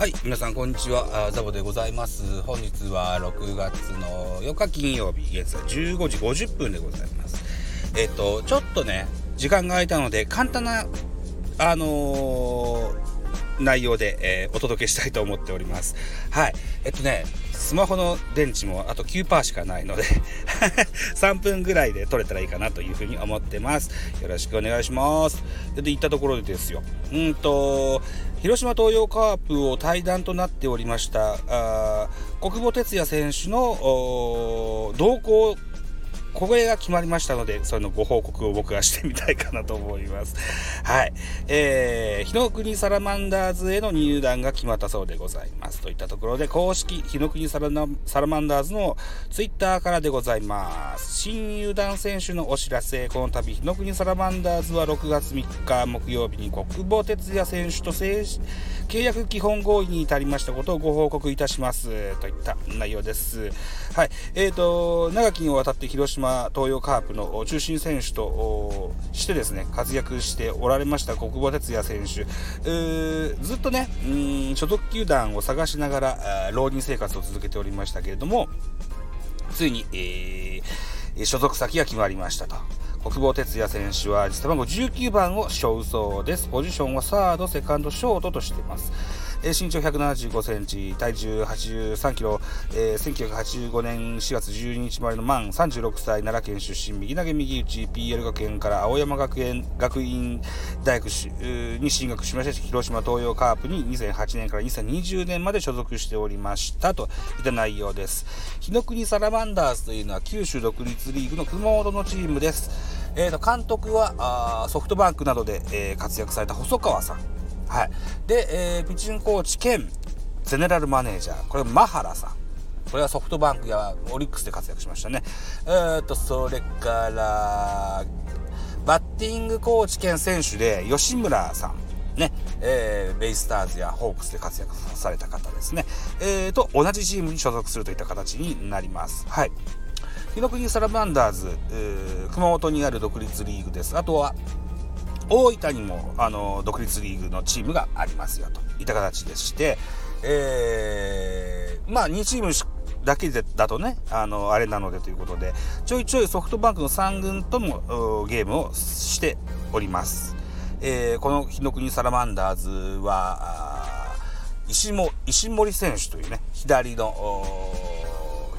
はい、皆さんこんにちは。あザボでございます。本日は6月の4日金曜日、現在15時50分でございます。えっ、と、ちょっとね、時間が空いたので、簡単な、あのー内容で、えーお届けしたいと思っております。はい。えっとね、スマホの電池もあと9%しかないので、3分ぐらいで撮れたらいいかなというふうに思ってます。よろしくお願いします。で、で行ったところでですよ。うんと、広島東洋カープを対談となっておりました、あー国母哲也選手の動向これが決まりましたので、そのご報告を僕がしてみたいかなと思います。はい。えー、日の国サラマンダーズへの入団が決まったそうでございます。といったところで、公式日の国サラサラマンダーズのツイッターからでございます。新入団選手のお知らせ、この度、日の国サラマンダーズは6月3日木曜日に国母哲也選手と正式契約基本合意に至りましたことをご報告いたします。といった内容です。はい。えーと、長きにわたって広島東洋カープの中心選手としてですね、活躍しておられました国母哲也選手。ずっとね、うん所属球団を探しながら、浪人生活を続けておりましたけれども、ついに、えー所属先が決まりましたと。国母哲也選手は背番号19番を背負うそうです。ポジションはサード、セカンド、ショートとしています。え身長175センチ、体重83キロ、えー1985年4月12日生まれの満36歳、奈良県出身、右投げ右打ち、PL 学園から青山学園学院大学に進学しまして、広島東洋カープに2008年から2020年まで所属しておりましたといった内容です。日の国サラマンダーズというのは九州独立リーグの熊本のチームです。えーと監督はあソフトバンクなどで、えー活躍された細川さん。はい。で、えーピッチングコーチ兼ゼネラルマネージャー。これ、マハラさん。これはソフトバンクやオリックスで活躍しましたね。えーと、それから、バッティングコーチ兼選手で吉村さん。ね、えーベイスターズやホークスで活躍された方ですね。えーと、同じチームに所属するといった形になります。はい。日の国サラマンダーズ、ー熊本にある独立リーグです。あとは、大分にもあの独立リーグのチームがありますよと。いった形でして、えーまあ2チームだけでだとねあのあれなのでということでちょいちょいソフトバンクの3軍ともゲームをしております、えーこの日の国サラマンダーズは石も石森選手というね左の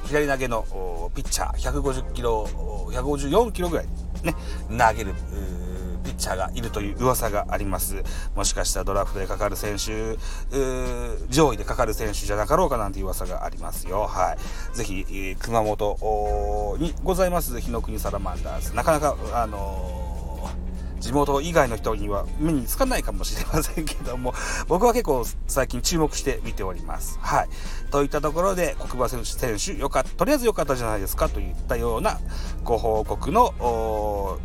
左投げのピッチャー150キロ154キロぐらいね投げるッチャーがいるという噂があります。もしかしたらドラフトでかかる選手上位でかかる選手じゃなかろうかなんていう噂がありますよ。はい。ぜひ、えー熊本にございます。日の国サラマンダーズ。なかなかあのー地元以外の人には目につかないかもしれませんけども、僕は結構最近注目して見ております。はい。といったところで、国馬選手、選手、よかった、とりあえず良かったじゃないですかといったようなご報告の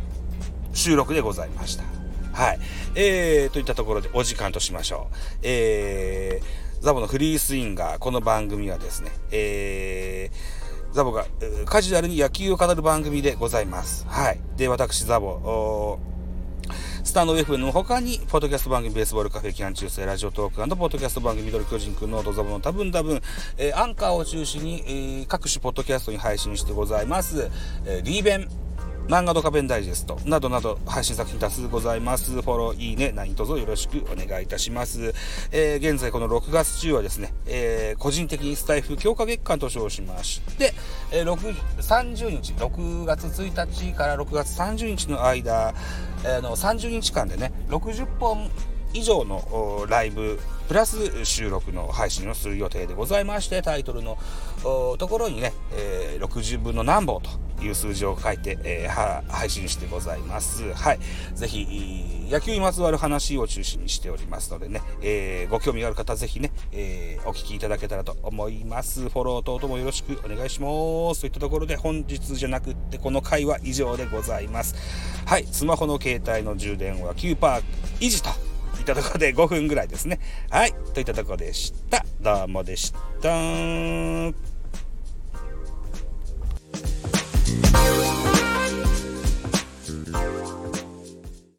収録でございました。はい。えー、といったところでお時間としましょう。えー、ザボのフリースインガー、この番組はですね、えー、ザボがカジュアルに野球を語る番組でございます。はい。で、私、ザボ、スタンド FM の他に、ポッドキャスト番組ベースボールカフェ期間中世ラジオトークポッドキャスト番組ミドル巨人くんノートザボの多分多分、えーアンカーを中心に、えー各種ポッドキャストに配信してございます。えーリーベン、漫画ドカベンダイジェストなどなど配信作品多数ございます。フォロー、いいね、何卒よろしくお願いいたします。えー現在この6月中はですね、えー個人的にスタイフ強化月間と称しまして、えー6 30日、6月1日から6月30日の間、えーの30日間でね、60本以上のライブプラス収録の配信をする予定でございましてタイトルのところにね、えー60分の何本という数字を書いて、えーは配信してございますはいぜひ野球にまつわる話を中心にしておりますのでね、えーご興味がある方ぜひね、えーお聞きいただけたらと思いますフォロー等々もよろしくお願いしますといったところで本日じゃなくってこの回は以上でございますはいスマホの携帯の充電は9%維持といったところで5分ぐらいですね。はい。といったところでした。どうもでした。